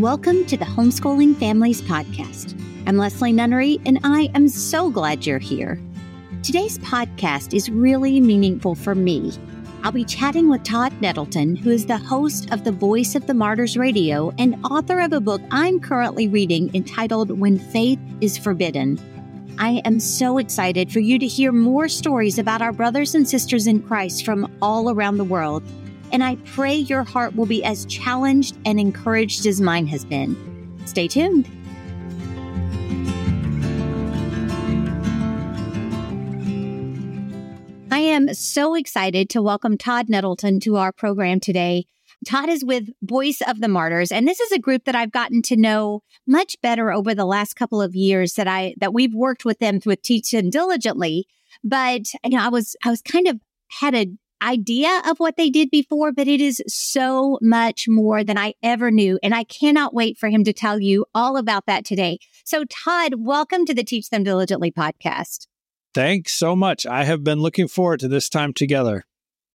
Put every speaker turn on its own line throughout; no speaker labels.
Welcome to the Homeschooling Families Podcast. I'm Leslie Nunnery, and I am so glad you're here. Today's podcast is really meaningful for me. I'll be chatting with Todd Nettleton, who is the host of the Voice of the Martyrs Radio and author of a book I'm currently reading entitled When Faith is Forbidden. I am so excited for you to hear more stories about our brothers and sisters in Christ from all around the world and I pray your heart will be as challenged and encouraged as mine has been. Stay tuned. I am so excited to welcome Todd Nettleton to our program today. Todd is with Voice of the Martyrs, and this is a group that I've gotten to know much better over the last couple of years that I that we've worked with them with Teach Them Diligently. But you know, I was I was kind of had a idea of what they did before, but it is so much more than I ever knew. And I cannot wait for him to tell you all about that today. So, Todd, welcome to the Teach Them Diligently podcast.
Thanks so much. I have been looking forward to this time together.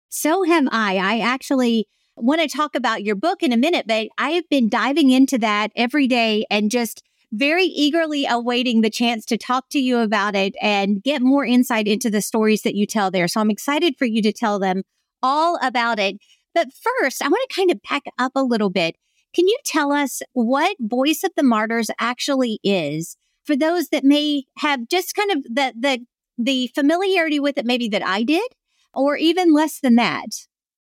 So have I. I actually want to talk about your book in a minute, but I have been diving into that every day and just very eagerly awaiting the chance to talk to you about it and get more insight into the stories that you tell there. So I'm excited for you to tell them all about it. But first, I want to kind of back up a little bit. Can you tell us what Voice of the Martyrs actually is for those that may have just kind of the the the familiarity with it maybe that I did or even less than that?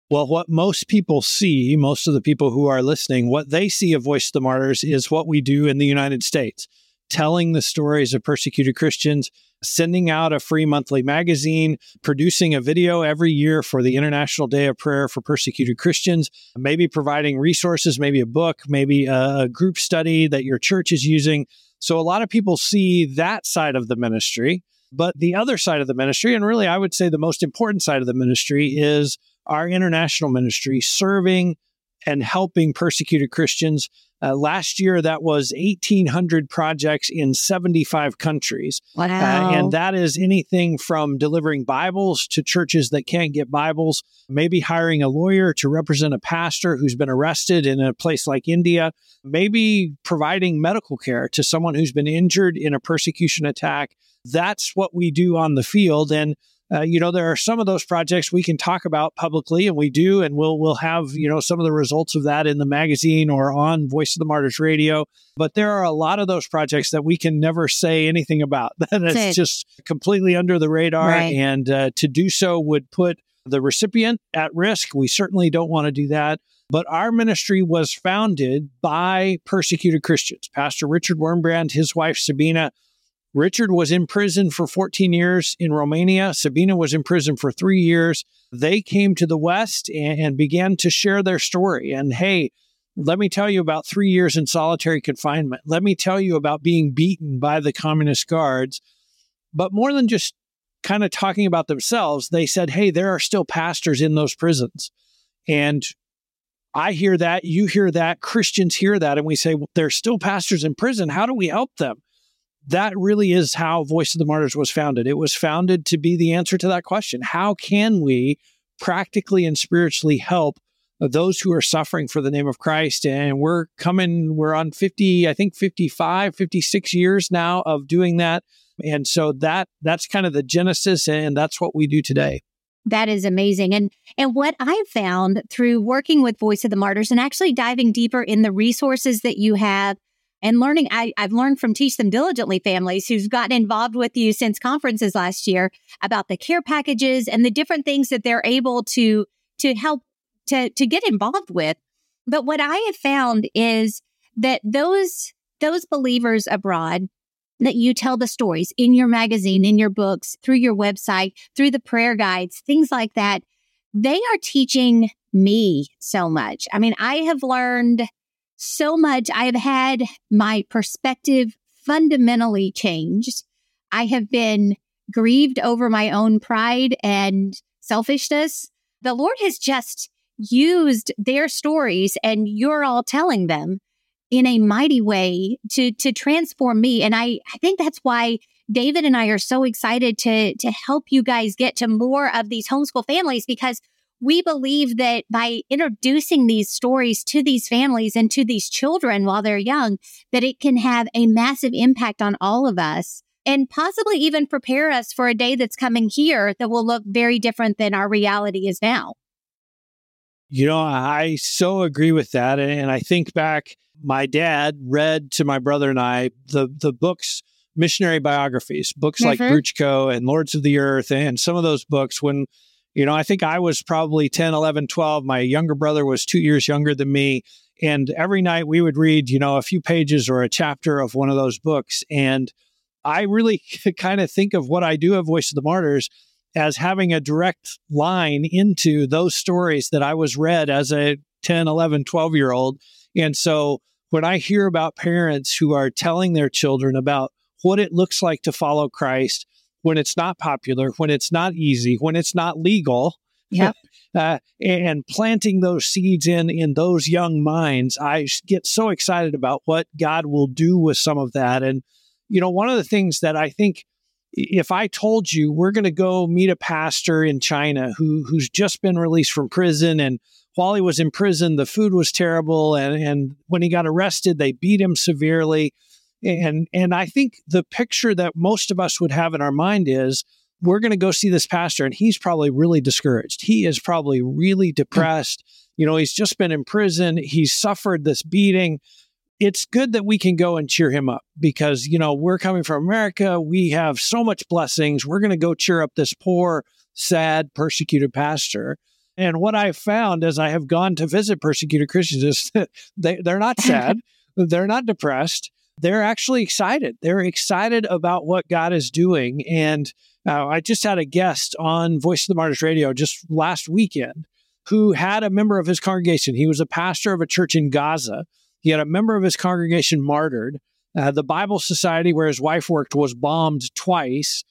Well, what most people see, most of the people who are listening, what they see of Voice of the Martyrs is what we do in the United States, telling the stories of persecuted Christians, sending out a free monthly magazine, producing a video every year for the International Day of Prayer for Persecuted Christians, maybe providing resources, maybe a book, maybe a group study that your church is using. So a lot of people see that side of the ministry. But the other side of the ministry, and really I would say the most important side of the ministry, is our international ministry serving and helping persecuted Christians. Uh, last year, that was 1,800 projects in 75 countries.
Wow.
Uh, and that is anything from delivering Bibles to churches that can't get Bibles, maybe hiring a lawyer to represent a pastor who's been arrested in a place like India, maybe providing medical care to someone who's been injured in a persecution attack. That's what we do on the field. And uh, you know, there are some of those projects we can talk about publicly, and we do, and we'll we'll have you know some of the results of that in the magazine or on Voice of the Martyrs Radio. But there are a lot of those projects that we can never say anything about. That it's just completely under the radar, right. and uh, to do so would put the recipient at risk. We certainly don't want to do that. But our ministry was founded by persecuted Christians. Pastor Richard Wurmbrand, his wife Sabina, Richard was in prison for 14 years in Romania. Sabina was in prison for three years. They came to the West and, and, began to share their story. And hey, let me tell you about three years in solitary confinement. Let me tell you about being beaten by the communist guards. But more than just kind of talking about themselves, they said, hey, there are still pastors in those prisons. And I hear that, you hear that, Christians hear that, and we say, well, there's still pastors in prison. How do we help them? That really is how Voice of the Martyrs was founded. It was founded to be the answer to that question. How can we practically and spiritually help those who are suffering for the name of Christ? And we're coming, we're on 50, I think 55, 56 years now of doing that. And so that that's kind of the genesis and that's what we do today.
That is amazing. And and what I've found through working with Voice of the Martyrs and actually diving deeper in the resources that you have and learning. I, I've learned from Teach Them Diligently families who's gotten involved with you since conferences last year about the care packages and the different things that they're able to to help to to get involved with. But what I have found is that those those believers abroad that you tell the stories in your magazine, in your books, through your website, through the prayer guides, things like that, they are teaching me so much. I mean, I have learned so much. I have had my perspective fundamentally changed. I have been grieved over my own pride and selfishness. The Lord has just used their stories and you're all telling them in a mighty way to to transform me and I I think that's why David and I are so excited to to help you guys get to more of these homeschool families because we believe that by introducing these stories to these families and to these children while they're young, that it can have a massive impact on all of us and possibly even prepare us for a day that's coming here that will look very different than our reality is now.
You know, I so agree with that. And I think back, my dad read to my brother and I the, the books, missionary biographies, books mm-hmm. like Bruchko and Lords of the Earth, and some of those books when you know, I think I was probably 10, 11, 12. My younger brother was two years younger than me. And every night we would read, you know, a few pages or a chapter of one of those books. And I really kind of think of what I do at Voice of the Martyrs as having a direct line into those stories that I was read as a 10, 11, 12 year old. And so when I hear about parents who are telling their children about what it looks like to follow Christ, when it's not popular, when it's not easy, when it's not legal.
Yeah.
Uh, and planting those seeds in in those young minds, I get so excited about what God will do with some of that. And you know, one of the things that I think, if I told you we're going to go meet a pastor in China who who's just been released from prison, and while he was in prison, the food was terrible, and and when he got arrested, they beat him severely. And and I think the picture that most of us would have in our mind is we're going to go see this pastor and he's probably really discouraged. He is probably really depressed. You know, he's just been in prison, he's suffered this beating. It's good that we can go and cheer him up because, you know, we're coming from America. We have so much blessings. We're going to go cheer up this poor, sad, persecuted pastor. And what I found as I have gone to visit persecuted Christians is they, they're not sad, they're not depressed they're actually excited. They're excited about what God is doing. And uh, I just had a guest on Voice of the Martyrs Radio just last weekend who had a member of his congregation. He was a pastor of a church in Gaza. He had a member of his congregation martyred. Uh, the Bible Society, where his wife worked, was bombed twice.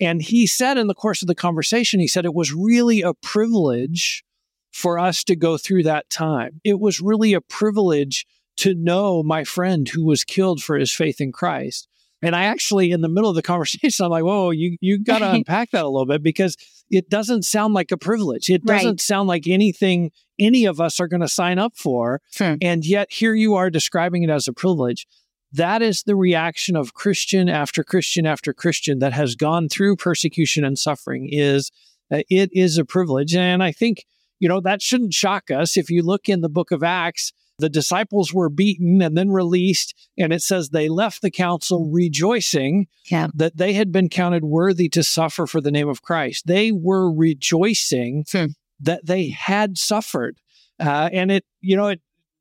And he said in the course of the conversation, he said it was really a privilege for us to go through that time. It was really a privilege to know my friend who was killed for his faith in Christ. And I actually, in the middle of the conversation, I'm like, whoa, you, you got to unpack that a little bit because it doesn't sound like a privilege. It doesn't right. sound like anything any of us are going to sign up for.
Sure.
And yet here you are describing it as a privilege. That is the reaction of Christian after Christian after Christian that has gone through persecution and suffering is uh, it is a privilege. And I think, you know, that shouldn't shock us. If you look in the book of Acts, the disciples were beaten and then released. And it says they left the council rejoicing
yeah.
that they had been counted worthy to suffer for the name of Christ. They were rejoicing
hmm.
that they had suffered. Uh, and it, you know, it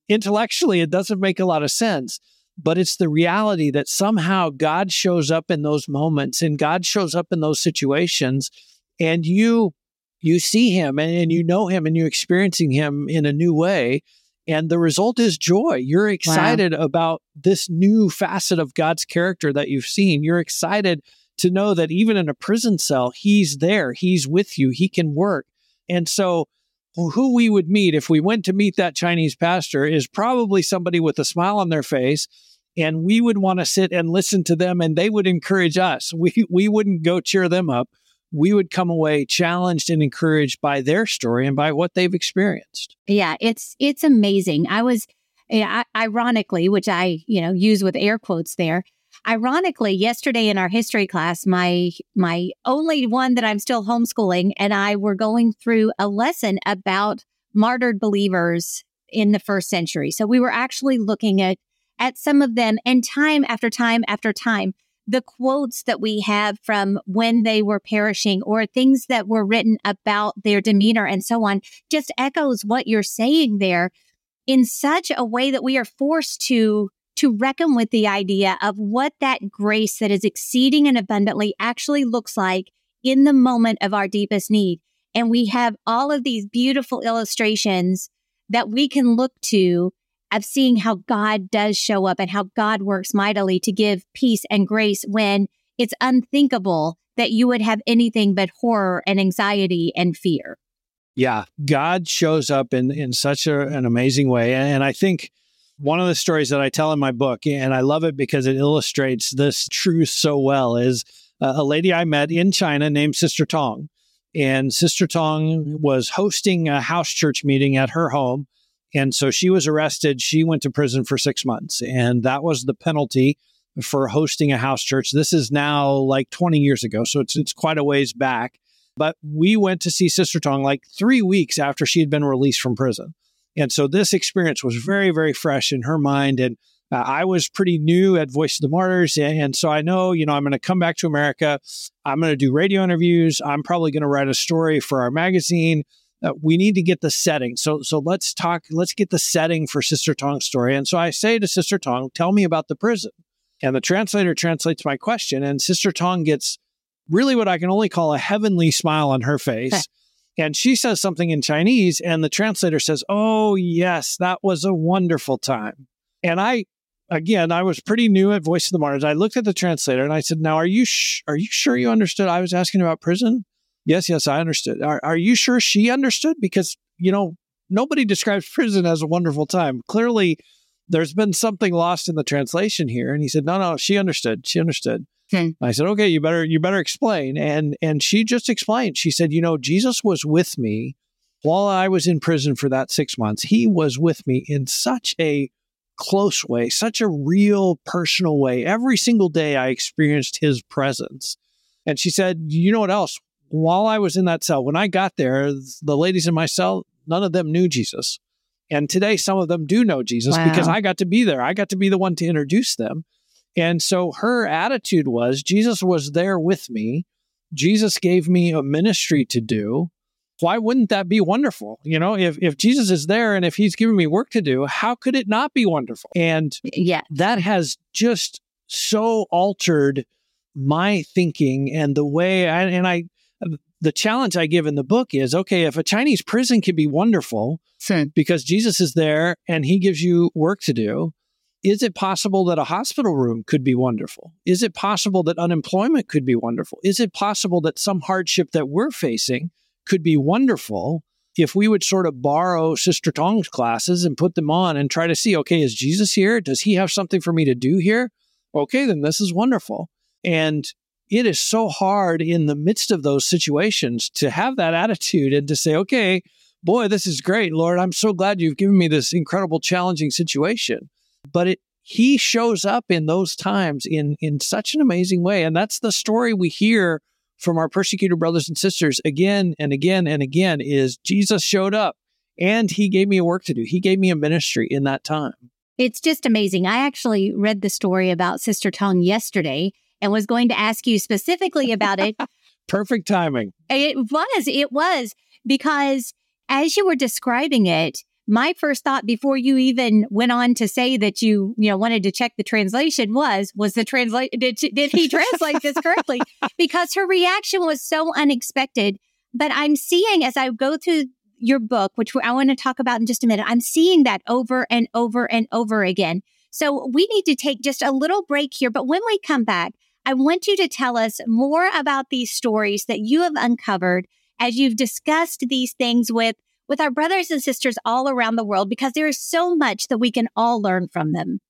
intellectually, it doesn't make a lot of sense but it's the reality that somehow God shows up in those moments and God shows up in those situations and you you see him and, and you know him and you're experiencing him in a new way and the result is joy. You're excited wow. about this new facet of God's character that you've seen. You're excited to know that even in a prison cell, He's there, He's with you, He can work. And so, who we would meet if we went to meet that Chinese pastor is probably somebody with a smile on their face. And we would want to sit and listen to them, and they would encourage us. We, we wouldn't go cheer them up we would come away challenged and encouraged by their story and by what they've experienced.
Yeah, it's it's amazing. I was yeah, ironically, which I, you know, use with air quotes there. Ironically, yesterday in our history class, my my only one that I'm still homeschooling and I were going through a lesson about martyred believers in the first century. So we were actually looking at at some of them and time after time after time the quotes that we have from when they were perishing or things that were written about their demeanor and so on just echoes what you're saying there in such a way that we are forced to to reckon with the idea of what that grace that is exceeding and abundantly actually looks like in the moment of our deepest need. And we have all of these beautiful illustrations that we can look to of seeing how God does show up and how God works mightily to give peace and grace when it's unthinkable that you would have anything but horror and anxiety and fear.
Yeah, God shows up in in such a, an amazing way, and I think one of the stories that I tell in my book, and I love it because it illustrates this truth so well, is uh, a lady I met in China named Sister Tong. And Sister Tong was hosting a house church meeting at her home. And so she was arrested. She went to prison for six months. And that was the penalty for hosting a house church. This is now like 20 years ago. So it's, it's quite a ways back. But we went to see Sister Tong like three weeks after she had been released from prison. And so this experience was very, very fresh in her mind. And uh, I was pretty new at Voice of the Martyrs. And so I know, you know, I'm going to come back to America. I'm going to do radio interviews. I'm probably going to write a story for our magazine. Uh, we need to get the setting. So, so let's talk, let's get the setting for Sister Tong's story. And so I say to Sister Tong, tell me about the prison. And the translator translates my question, and Sister Tong gets really what I can only call a heavenly smile on her face. and she says something in Chinese, and the translator says, Oh, yes, that was a wonderful time. And I, again, I was pretty new at Voice of the Martyrs. I looked at the translator and I said, Now, are you, sh- are you sure you understood? I was asking about prison. Yes, yes, I understood. Are, are you sure she understood? Because, you know, nobody describes prison as a wonderful time. Clearly, there's been something lost in the translation here. And he said, No, no, she understood. She understood. Hmm. I said, okay, you better you better explain. And and she just explained. She said, you know, Jesus was with me while I was in prison for that six months. He was with me in such a close way, such a real personal way. Every single day I experienced his presence. And she said, you know what else? While I was in that cell, when I got there, the ladies in my cell, none of them knew Jesus. And today, some of them do know Jesus wow. because I got to be there. I got to be the one to introduce them. And so her attitude was Jesus was there with me. Jesus gave me a ministry to do. Why wouldn't that be wonderful? You know, if, if Jesus is there and if he's giving me work to do, how could it not be wonderful? And
yeah,
that has just so altered my thinking and the way I, and I, the challenge I give in the book is okay, if a Chinese prison can be wonderful because Jesus is there and he gives you work to do, is it possible that a hospital room could be wonderful? Is it possible that unemployment could be wonderful? Is it possible that some hardship that we're facing could be wonderful if we would sort of borrow Sister Tong's classes and put them on and try to see, okay, is Jesus here? Does he have something for me to do here? Okay, then this is wonderful. And it is so hard in the midst of those situations to have that attitude and to say, okay, boy, this is great, Lord. I'm so glad you've given me this incredible, challenging situation but it he shows up in those times in in such an amazing way and that's the story we hear from our persecuted brothers and sisters again and again and again is Jesus showed up and he gave me a work to do. He gave me a ministry in that time.
It's just amazing. I actually read the story about Sister Tong yesterday and was going to ask you specifically about it.
Perfect timing.
It was. It was because as you were describing it, my first thought before you even went on to say that you, you know, wanted to check the translation was, was the translate, did, did he translate this correctly? Because her reaction was so unexpected. But I'm seeing as I go through your book, which I want to talk about in just a minute, I'm seeing that over and over and over again. So we need to take just a little break here. But when we come back, I want you to tell us more about these stories that you have uncovered as you've discussed these things with with our brothers and sisters all around the world because there is so much that we can all learn from them.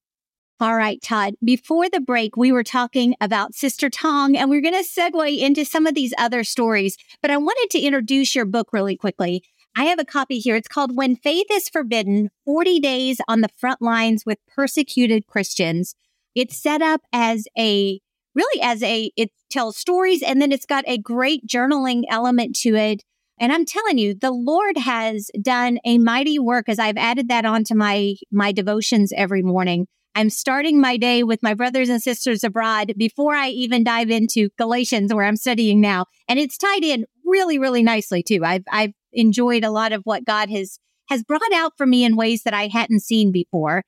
All right, Todd, before the break, we were talking about Sister Tong and we're going to segue into some of these other stories, but I wanted to introduce your book really quickly. I have a copy here. It's called When Faith is Forbidden 40 Days on the Front Lines with Persecuted Christians. It's set up as a really as a, it tells stories and then it's got a great journaling element to it. And I'm telling you, the Lord has done a mighty work as I've added that onto my, my devotions every morning. I'm starting my day with my brothers and sisters abroad before I even dive into Galatians where I'm studying now. And it's tied in really, really nicely too. I've, I've enjoyed a lot of what God has, has brought out for me in ways that I hadn't seen before.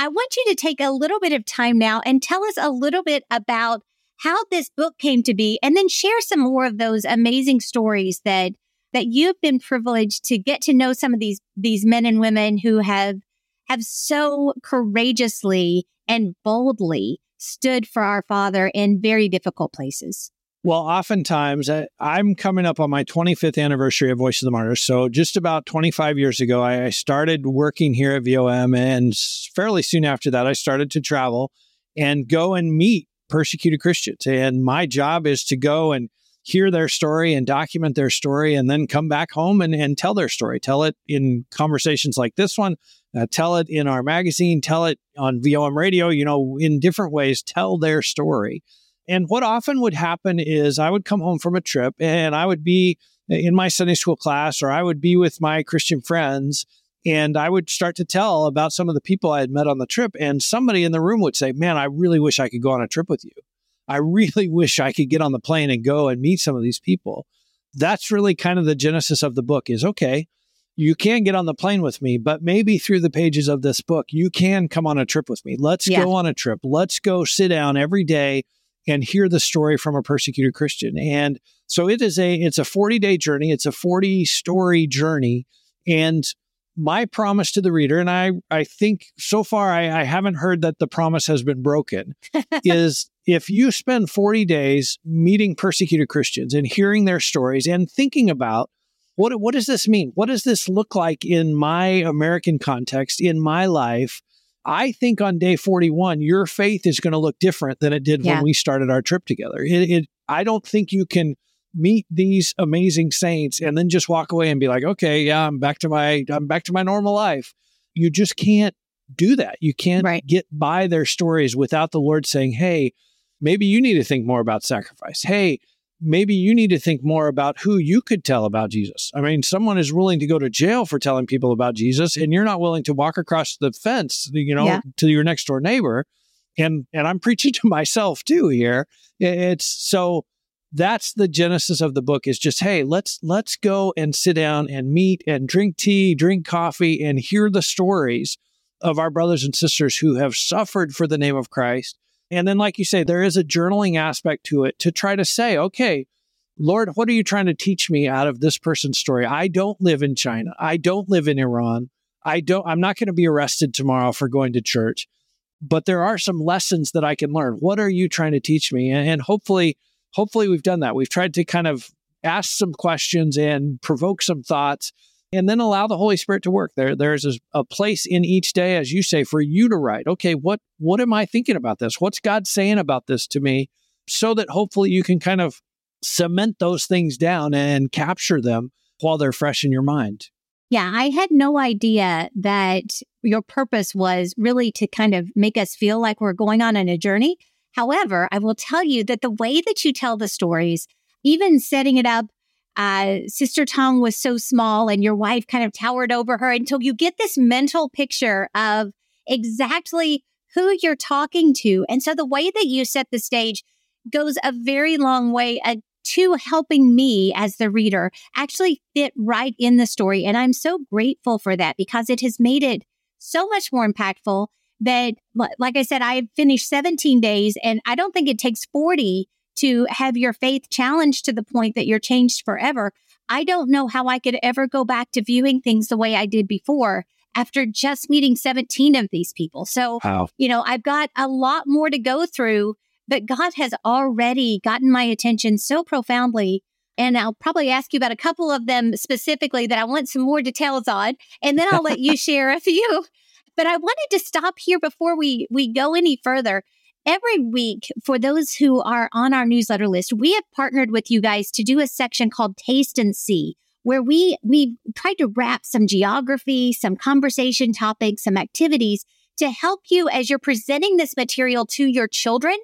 I want you to take a little bit of time now and tell us a little bit about how this book came to be, and then share some more of those amazing stories that that you've been privileged to get to know some of these these men and women who have have so courageously and boldly stood for our Father in very difficult places.
Well, oftentimes I, am coming up on my 25th anniversary of Voice of the Martyrs. So, just about 25 years ago, I, I started working here at VOM. And fairly soon after that, I started to travel and go and meet persecuted Christians. And my job is to go and hear their story and document their story and then come back home and, and tell their story. Tell it in conversations like this one, uh, tell it in our magazine, tell it on VOM radio, you know, in different ways, tell their story. And what often would happen is I would come home from a trip and I would be in my Sunday school class or I would be with my Christian friends and I would start to tell about some of the people I had met on the trip. And somebody in the room would say, Man, I really wish I could go on a trip with you. I really wish I could get on the plane and go and meet some of these people. That's really kind of the genesis of the book is okay, you can get on the plane with me, but maybe through the pages of this book, you can come on a trip with me. Let's yeah. go on a trip. Let's go sit down every day and hear the story from a persecuted Christian. And so it is a it's a 40 day journey. It's a 40 story journey. And my promise to the reader, and I, I think so far I, I haven't heard that the promise has been broken, is if you spend 40 days meeting persecuted Christians and hearing their stories and thinking about what, what does this mean? What does this look like in my American context, in my life? I think on day 41, your faith is going to look different than it did yeah. when we started our trip together. It, it, I don't think you can meet these amazing saints and then just walk away and be like, okay, yeah, I'm back to my, I'm back to my normal life. You just can't do that. You can't right. get by their stories without the Lord saying, hey, maybe you need to think more about sacrifice. Hey, maybe you need to think more about who you could tell about Jesus. I mean, someone is willing to go to jail for telling people about Jesus, and you're not willing to walk across the fence, you know, yeah. to your next door neighbor. And and I'm preaching to myself too here. It's so that's the genesis of the book is just hey let's let's go and sit down and meet and drink tea drink coffee and hear the stories of our brothers and sisters who have suffered for the name of christ and then like you say there is a journaling aspect to it to try to say okay lord what are you trying to teach me out of this person's story? I don't live in china. I don't live in iran. I don't i'm not going to be arrested tomorrow for going to church but there are some lessons that i can learn. What are you trying to teach me? And, hopefully hopefully we've done that. We've tried to kind of ask some questions and provoke some thoughts and then allow the Holy Spirit to work. There, there's a, a, place in each day, as you say, for you to write. Okay, what what am I thinking about this? What's God saying about this to me? So that hopefully you can kind of cement those things down and capture them while they're fresh in your mind.
Yeah, I had no idea that your purpose was really to kind of make us feel like we're going on in a journey. However, I will tell you that the way that you tell the stories, even setting it up, uh, Sister Tong was so small and your wife kind of towered over her until you get this mental picture of exactly who you're talking to. And so the way that you set the stage goes a very long way uh, to helping me as the reader actually fit right in the story. And I'm so grateful for that because it has made it so much more impactful that, like I said, I finished 17 days and I don't think it takes 40 to have your faith challenged to the point that you're changed forever. I don't know how I could ever go back to viewing things the way I did before after just meeting 17 of these people. So, wow. you know, I've got a lot more to go through, but God has already gotten my attention so profoundly. And I'll probably ask you about a couple of them specifically that I want some more details on. And then I'll let you share a few but I wanted to stop here before we, we go any further. Every week, for those who are on our newsletter list, we have partnered with you guys to do a section called Taste and See, where we we tried to wrap some geography, some conversation topics, some activities to help you as you're presenting this material to your children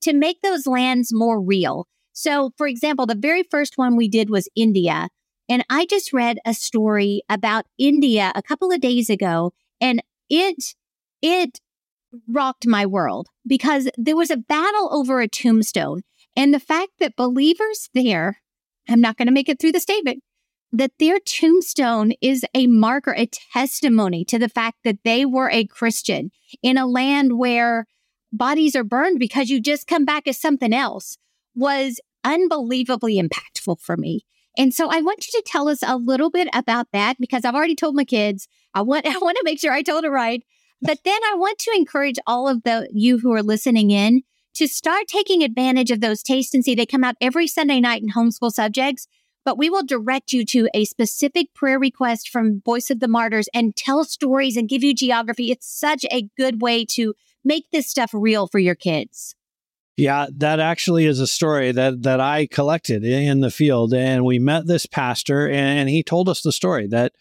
to make those lands more real. So, for example, the very first one we did was India. And I just read a story about India a couple of days ago. And it, it rocked my world because there was a battle over a tombstone. And the fact that believers there, I'm not going to make it through the statement, that their tombstone is a marker, a testimony to the fact that they were a Christian in a land where bodies are burned because you just come back as something else was unbelievably impactful for me. And so I want you to tell us a little bit about that because I've already told my kids. I want I want to make sure I told it right. But then I want to encourage all of the you who are listening in to start taking advantage of those taste and see. They come out every Sunday night in homeschool subjects, but we will direct you to a specific prayer request from Voice of the Martyrs and tell stories and give you geography. It's such a good way to make this stuff real for your kids.
Yeah, that actually is a story that that I collected in the field, and we met this pastor, and he told us the story that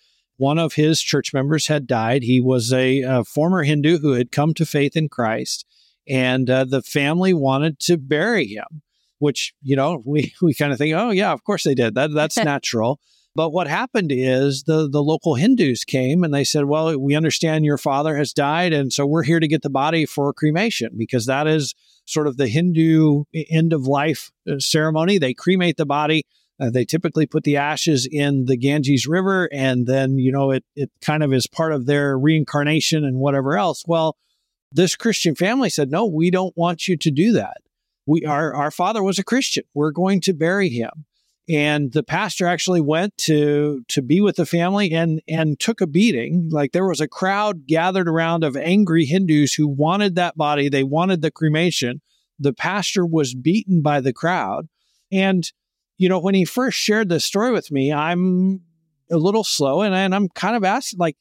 one of his church members had died. He was a, a former Hindu who had come to faith in Christ, and uh, the family wanted to bury him. Which you know we we kind of think, oh yeah, of course they did. That that's natural. But what happened is the the local Hindus came and they said, "Well, we understand your father has died, and so we're here to get the body for cremation because that is sort of the Hindu end of life uh, ceremony. They cremate the body. Uh, they typically put the ashes in the Ganges River, and then you know it it kind of is part of their reincarnation and whatever else. Well, this Christian family said, "No, we don't want you to do that. We our our father was a Christian. We're going to bury him." and the pastor actually went to to be with the family and and took a beating like there was a crowd gathered around of angry hindus who wanted that body they wanted the cremation the pastor was beaten by the crowd and you know when he first shared this story with me i'm a little slow and, and i'm kind of asking like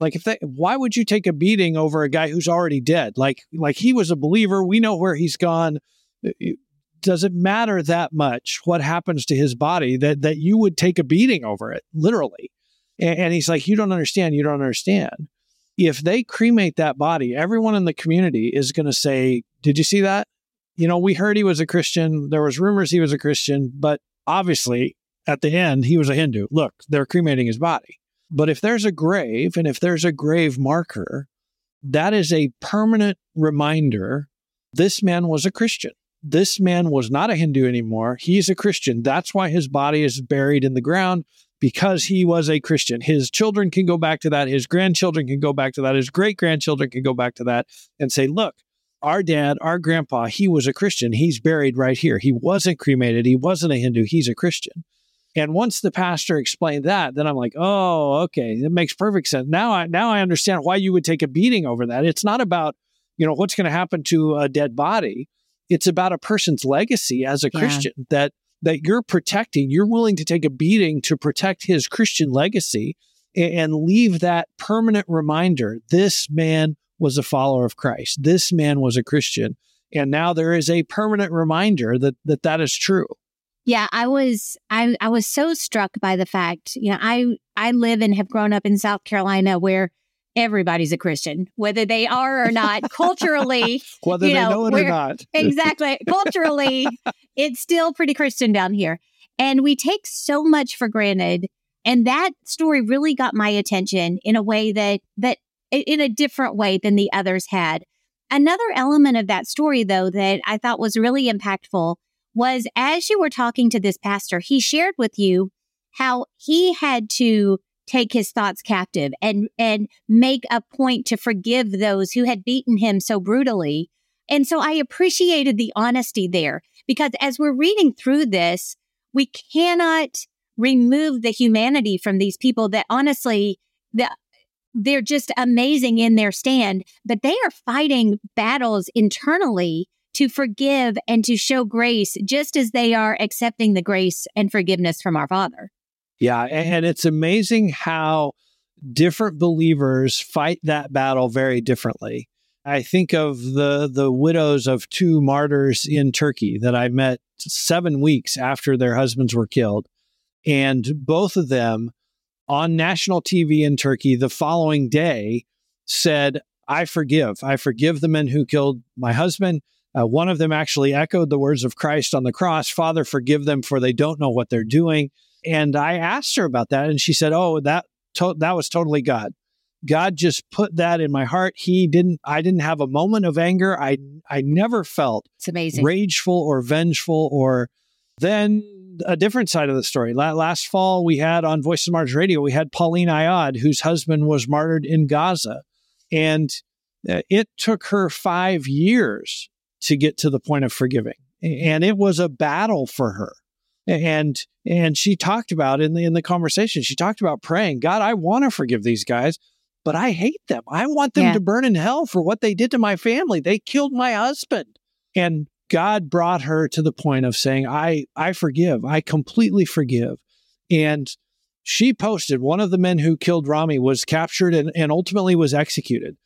like if they why would you take a beating over a guy who's already dead? Like like he was a believer. We know where he's gone. Uh, does it matter that much what happens to his body that that you would take a beating over it literally? And, and, he's like you don't understand. You don't understand. If they cremate that body everyone in the community is going to say did you see that? You know we heard he was a christian. There was rumors he was a christian but obviously at the end he was a hindu look they're cremating his body but if there's a grave and if there's a grave marker that is a permanent reminder this man was a christian this man was not a Hindu anymore. He's a Christian. That's why his body is buried in the ground because he was a Christian. His children can go back to that. His grandchildren can go back to that. His great grandchildren can go back to that and say, look, our dad, our grandpa, he was a Christian. He's buried right here. He wasn't cremated. He wasn't a Hindu. He's a Christian. And once the pastor explained that, then I'm like, oh, okay, that makes perfect sense. Now I now I understand why you would take a beating over that. It's not about, you know, what's going to happen to a dead body it's about a person's legacy as a yeah. Christian that that you're protecting. You're willing to take a beating to protect his Christian legacy and, and leave that permanent reminder. This man was a follower of Christ. This man was a Christian. And now there is a permanent reminder that that, that is true.
Yeah, I was I I was so struck by the fact, you know, I I live and have grown up in South Carolina where everybody's a Christian, whether they are or not. Culturally,
whether you know, they know it or not.
exactly. Culturally, it's still pretty Christian down here. And we take so much for granted. And that story really got my attention in a way that, that in a different way than the others had. Another element of that story, though, that I thought was really impactful was as you were talking to this pastor, he shared with you how he had to take his thoughts captive and and make a point to forgive those who had beaten him so brutally. And so I appreciated the honesty there because as we're reading through this, we cannot remove the humanity from these people that honestly the, they're just amazing in their stand, but they are fighting battles internally to forgive and to show grace just as they are accepting the grace and forgiveness from our Father.
Yeah. And it's amazing how different believers fight that battle very differently. I think of the the widows of two martyrs in Turkey that I met 7 weeks after their husbands were killed and both of them on national TV in Turkey the following day said I forgive I forgive the men who killed my husband uh, one of them actually echoed the words of Christ on the cross Father forgive them for they don't know what they're doing and I asked her about that, and she said, "Oh, that to- that was totally God. God just put that in my heart. He didn't. I didn't have a moment of anger. I I never felt
it's amazing
rageful or vengeful or then." A different side of the story. Last fall, we had on Voice of the Martyrs Radio, we had Pauline Ayyad, whose husband was martyred in Gaza. And uh, it took her five years to get to the point of forgiving. And it was a battle for her and and she talked about in the in the conversation she talked about praying god i want to forgive these guys but i hate them i want them yeah. to burn in hell for what they did to my family they killed my husband and god brought her to the point of saying i i forgive i completely forgive and she posted one of the men who killed rami was captured and, and ultimately was executed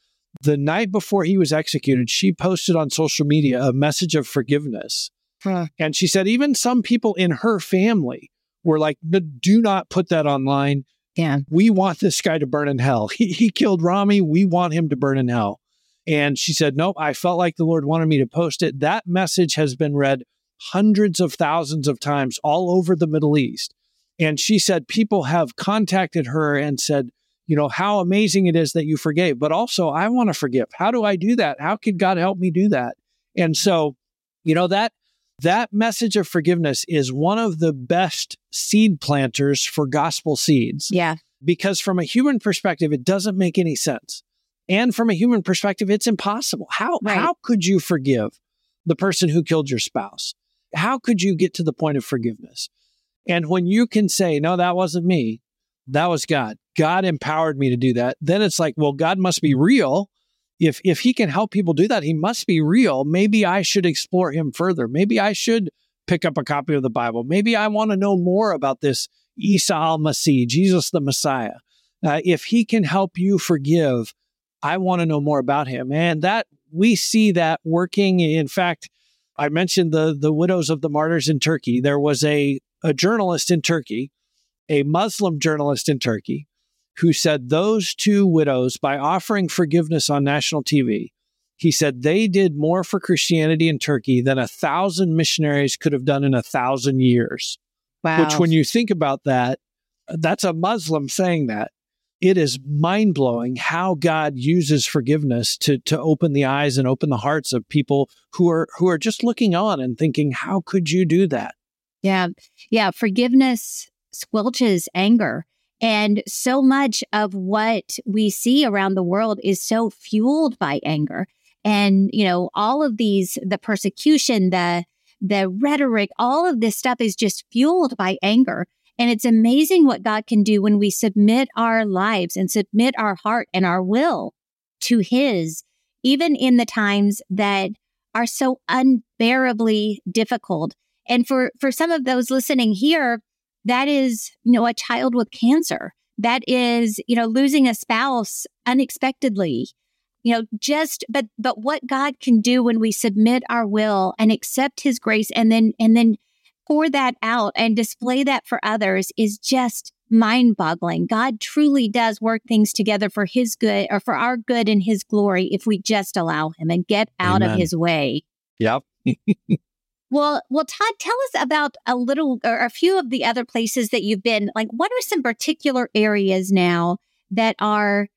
The night before he was executed, she posted on social media a message of forgiveness. Huh. And she said, even some people in her family were like, do not put that online.
Yeah.
We want this guy to burn in hell. He, he killed Rami. We want him to burn in hell. And she said, Nope, I felt like the Lord wanted me to post it. That message has been read hundreds of thousands of times all over the Middle East. And she said, people have contacted her and said, you know, how amazing it is that you forgave, but also I want to forgive. How do I do that? How could God help me do that? And so, you know, that that message of forgiveness is one of the best seed planters for gospel seeds.
Yeah.
Because from a human perspective, it doesn't make any sense. And from a human perspective, it's impossible. How right. how could you forgive the person who killed your spouse? How could you get to the point of forgiveness? And when you can say, no, that wasn't me, that was God. God empowered me to do that. Then it's like, well, God must be real. If if he can help people do that, he must be real. Maybe I should explore him further. Maybe I should pick up a copy of the Bible. Maybe I want to know more about this Isa al-Masih, Jesus the Messiah. Uh, if he can help you forgive, I want to know more about him. And that we see that working. In fact, I mentioned the the widows of the martyrs in Turkey. There was a a journalist in Turkey, a Muslim journalist in Turkey, who said those two widows, by offering forgiveness on national TV, he said they did more for Christianity in Turkey than a thousand missionaries could have done in a thousand years.
Wow.
Which, when you think about that, that's a Muslim saying that. It is mind blowing how God uses forgiveness to to open the eyes and open the hearts of people who are who are just looking on and thinking, "How could you do that?"
Yeah. Yeah. Forgiveness squelches anger. And so much of what we see around the world is so fueled by anger. And, you know, all of these, the persecution, the, the rhetoric, all of this stuff is just fueled by anger. And it's amazing what God can do when we submit our lives and submit our heart and our will to His, even in the times that are so unbearably difficult. And for, for some of those listening here, that is, you know, a child with cancer. That is, you know, losing a spouse unexpectedly. You know, just, but, but what God can do when we submit our will and accept his grace and then, and then pour that out and display that for others is just mind boggling. God truly does work things together for his good or for our good and his glory if we just allow him and get out Amen. of his way.
Yep.
Well, well, Todd, tell us about a little or a few of the other places that you've been. Like, what are some particular areas now that are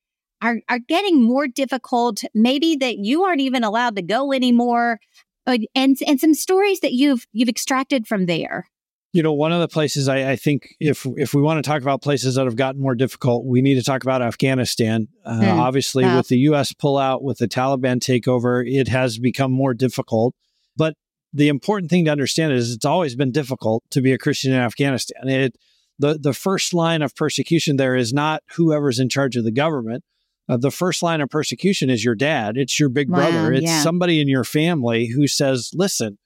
are are getting more difficult? Maybe that you aren't even allowed to go anymore, and and some stories that you've you've extracted from there.
You know, one of the places I, I, think if if we want to talk about places that have gotten more difficult, we need to talk about Afghanistan. Uh, mm. Obviously, with the U.S. pullout, with the Taliban takeover, it has become more difficult. But the important thing to understand is it's always been difficult to be a Christian in Afghanistan. It, the, the first line of persecution there is not whoever's in charge of the government. Uh, the first line of persecution is your dad. It's your big wow, brother. It's yeah. somebody in your family who says, listen,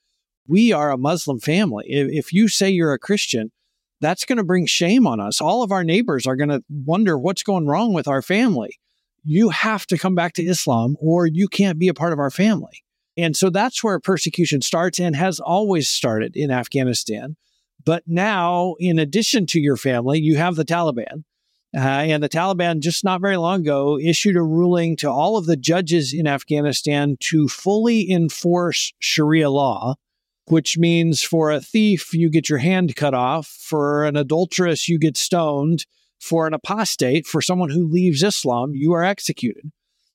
we are a Muslim family. If, if you say you're a Christian, that's going to bring shame on us. All of our neighbors are going to wonder what's going wrong with our family. You have to come back to Islam or you can't be a part of our family. And so that's where persecution starts and has always started in Afghanistan. But now, in addition to your family, you have the Taliban. Uh, and the Taliban, just not very long ago, issued a ruling to all of the judges in Afghanistan to fully enforce Sharia law, which means for a thief, you get your hand cut off. For an adulteress, you get stoned. For an apostate, for someone who leaves Islam, you are executed.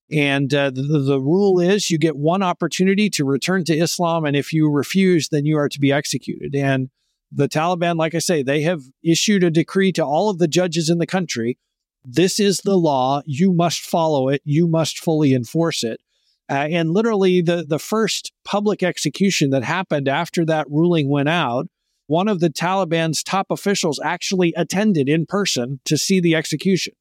And uh, the, the rule is you get one opportunity to return to Islam. And if you refuse, then you are to be executed. And the Taliban, like I say, they have issued a decree to all of the judges in the country. This is the law. You must follow it. You must fully enforce it. Uh, and literally, the, the first public execution that happened after that ruling went out, one of the Taliban's top officials actually attended in person to see the execution.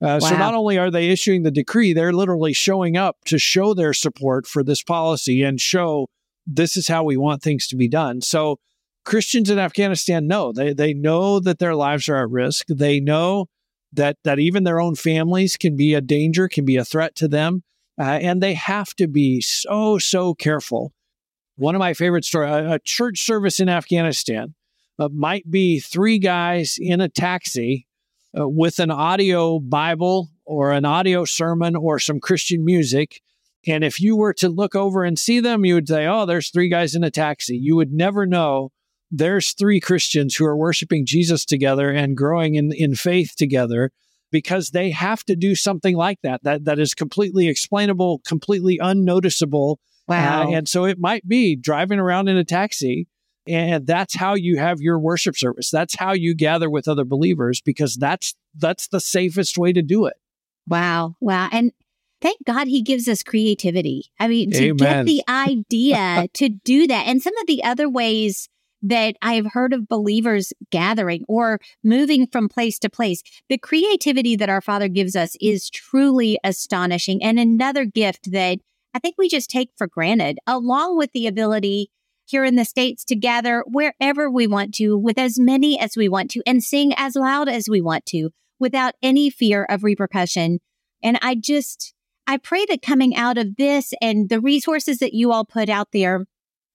Uh, wow. So not only are they issuing the decree, they're literally showing up to show their support for this policy and show this is how we want things to be done. So Christians in Afghanistan know they they know that their lives are at risk. They know that that even their own families can be a danger, can be a threat to them. Uh, and they have to be so, so careful. One of my favorite stories a, a church service in Afghanistan uh, might be three guys in a taxi uh, with an audio Bible or an audio sermon or some Christian music. And if you were to look over and see them, you would say, oh, there's three guys in a taxi. You would never know there's three Christians who are worshiping Jesus together and growing in, in faith together because they have to do something like that, that, that is completely explainable, completely unnoticeable.
Uh, wow.
Uh, and so it might be driving around in a taxi and that's how you have your worship service that's how you gather with other believers because that's that's the safest way to do it
wow wow and thank god he gives us creativity i mean to
Amen.
get the idea to do that and some of the other ways that I have heard of believers gathering or moving from place to place. The creativity that our Father gives us is truly astonishing and another gift that I think we just take for granted, along with the ability here in the States to gather wherever we want to with as many as we want to and sing as loud as we want to without any fear of repercussion. And I just, I pray that coming out of this and the resources that you all put out there,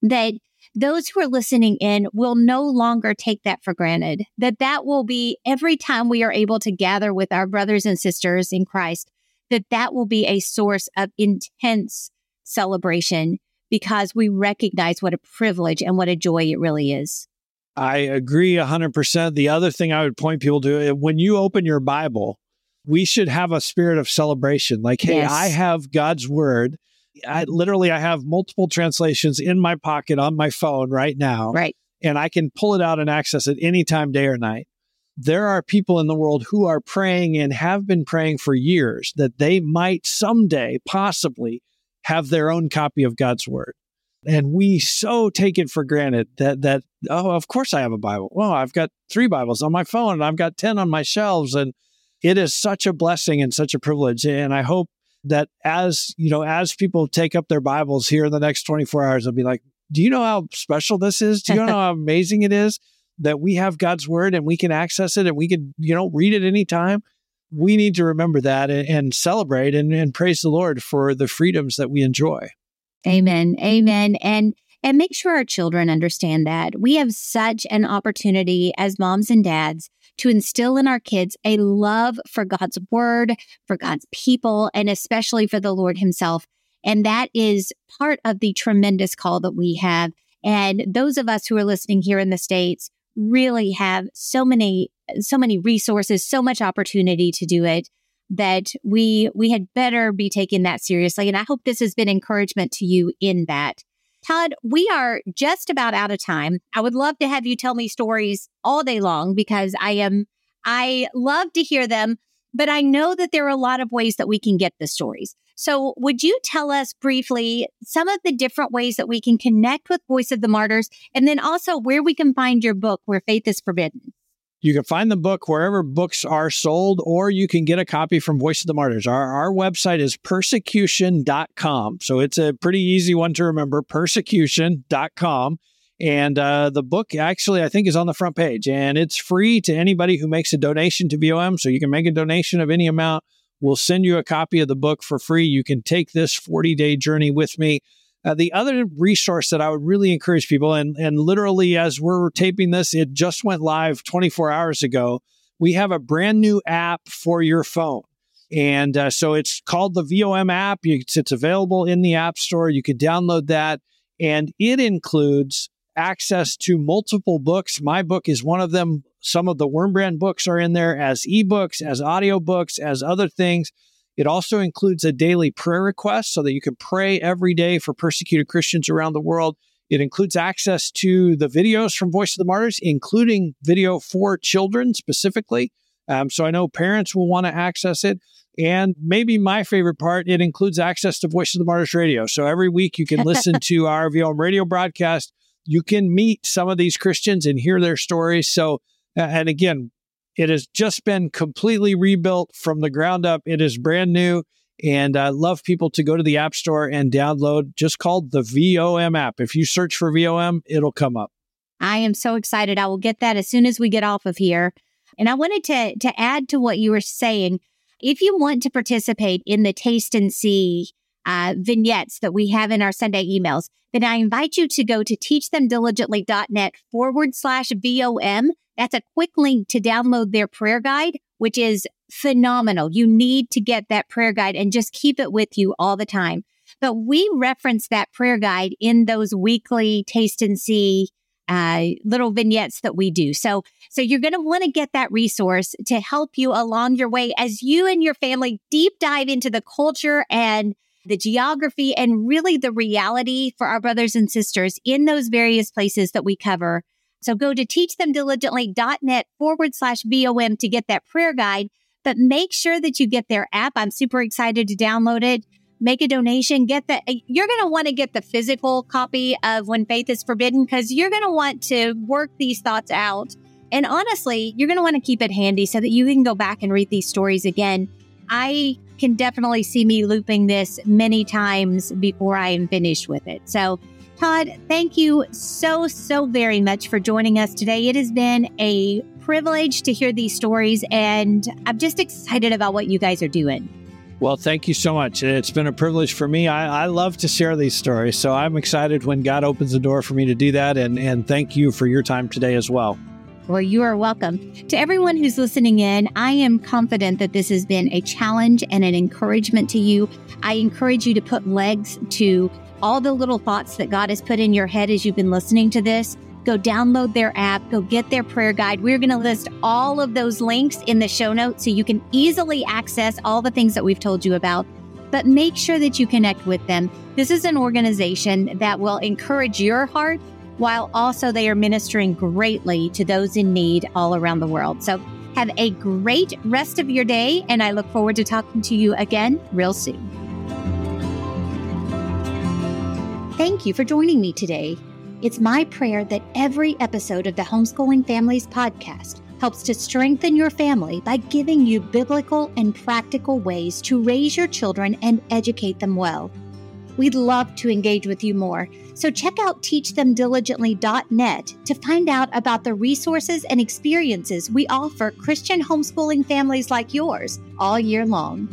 that those who are listening in will no longer take that for granted, that that will be every time we are able to gather with our brothers and sisters in Christ, that that will be a source of intense celebration because we recognize what a privilege and what a joy it really is.
I agree 100%. The other thing I would point people to uh, when you open your Bible, we should have a spirit of celebration. Like, hey,
Yes.
I have God's word. I literally I have multiple translations in my pocket on my phone right now.
Right.
and I can pull it out and access it anytime, day or night. There are people in the world who are praying and have been praying for years that they might someday possibly have their own copy of God's word. And we so take it for granted that that oh, of course I have a Bible. Well, I've got three Bibles on my phone and I've got 10 on my shelves and it is such a blessing and such a privilege and I hope that as, you know, as people take up their Bibles here in the next 24 hours they'll be like, "Do you know how special this is? Do you know how amazing it is that we have God's word and we can access it and we can, you know, read it anytime?" We need to remember that and, and celebrate and, and praise the Lord for the freedoms that we enjoy.
Amen. Amen. And and make sure our children understand that. We have such an opportunity as moms and dads to instill in our kids a love for God's word, for God's people, and especially for the Lord himself. And that is part of the tremendous call that we have. And those of us who are listening here in the States really have so many, so many resources, so much opportunity to do it that we we had better be taking that seriously and i hope this has been encouragement to you in that todd we are just about out of time. I would love to have you tell me stories all day long because i am i love to hear them but i know that there are a lot of ways that we can get the stories. So would you tell us briefly some of the different ways that we can connect with voice of the martyrs and then also where we can find your book where faith is forbidden
You can find the book wherever books are sold, or you can get a copy from Voice of the Martyrs. Our, our website is persecution.com. So it's a pretty easy one to remember persecution.com. And uh, the book actually, I think, is on the front page and it's free to anybody who makes a donation to VOM. So you can make a donation of any amount. We'll send you a copy of the book for free. You can take this 40 day journey with me. Uh, the other resource that I would really encourage people, and, and literally as we're taping this, it just went live 24 hours ago. We have a brand new app for your phone. And uh, so it's called the VOM app. It's available in the App Store. You can download that. And it includes access to multiple books. My book is one of them. Some of the Wurmbrand books are in there as ebooks, as audiobooks, as other things. It also includes a daily prayer request so that you can pray every day for persecuted Christians around the world. It includes access to the videos from Voice of the Martyrs, including video for children specifically. Um, so I know parents will want to access it. And maybe my favorite part, it includes access to Voice of the Martyrs radio. So every week you can listen to our VOM radio broadcast. You can meet some of these Christians and hear their stories. So, and again, it has just been completely rebuilt from the ground up. It is brand new. And I love people to go to the App Store and download just called the VOM app. If you search for VOM, it'll come up.
I am so excited. I will get that as soon as we get off of here. And I wanted to to add to what you were saying. If you want to participate in the Taste and See uh, vignettes that we have in our Sunday emails, then I invite you to go to teachthemdiligently.net forward slash VOM. That's a quick link to download their prayer guide, which is phenomenal. You need to get that prayer guide and just keep it with you all the time. But we reference that prayer guide in those weekly taste and see uh, little vignettes that we do. So, so you're going to want to get that resource to help you along your way as you and your family deep dive into the culture and the geography and really the reality for our brothers and sisters in those various places that we cover. So go to teachthemdiligently.net forward slash VOM to get that prayer guide, but make sure that you get their app. I'm super excited to download it. Make a donation, get the, eh, you're going to want to get the physical copy of When Faith is Forbidden because you're going to want to work these thoughts out. And honestly, you're going to want to keep it handy so that you can go back and read these stories again. I can definitely see me looping this many times before I am finished with it. So, Todd, thank you so, so very much for joining us today. It has been a privilege to hear these stories, and I'm just excited about what you guys are doing.
Well, thank you so much. It's been a privilege for me. I, I, love to share these stories. So I'm excited when God opens the door for me to do that. And, and thank you for your time today as well.
Well, you are welcome. To everyone who's listening in, I am confident that this has been a challenge and an encouragement to you. I encourage you to put legs to all the little thoughts that God has put in your head as you've been listening to this. Go download their app, go get their prayer guide. We're going to list all of those links in the show notes so you can easily access all the things that we've told you about. But make sure that you connect with them. This is an organization that will encourage your heart while also they are ministering greatly to those in need all around the world. So have a great rest of your day, and I look forward to talking to you again real soon. Thank you for joining me today. It's my prayer that every episode of the Homeschooling Families podcast helps to strengthen your family by giving you biblical and practical ways to raise your children and educate them well. We'd love to engage with you more. So check out teachthemdiligently.net to find out about the resources and experiences we offer Christian homeschooling families like yours all year long.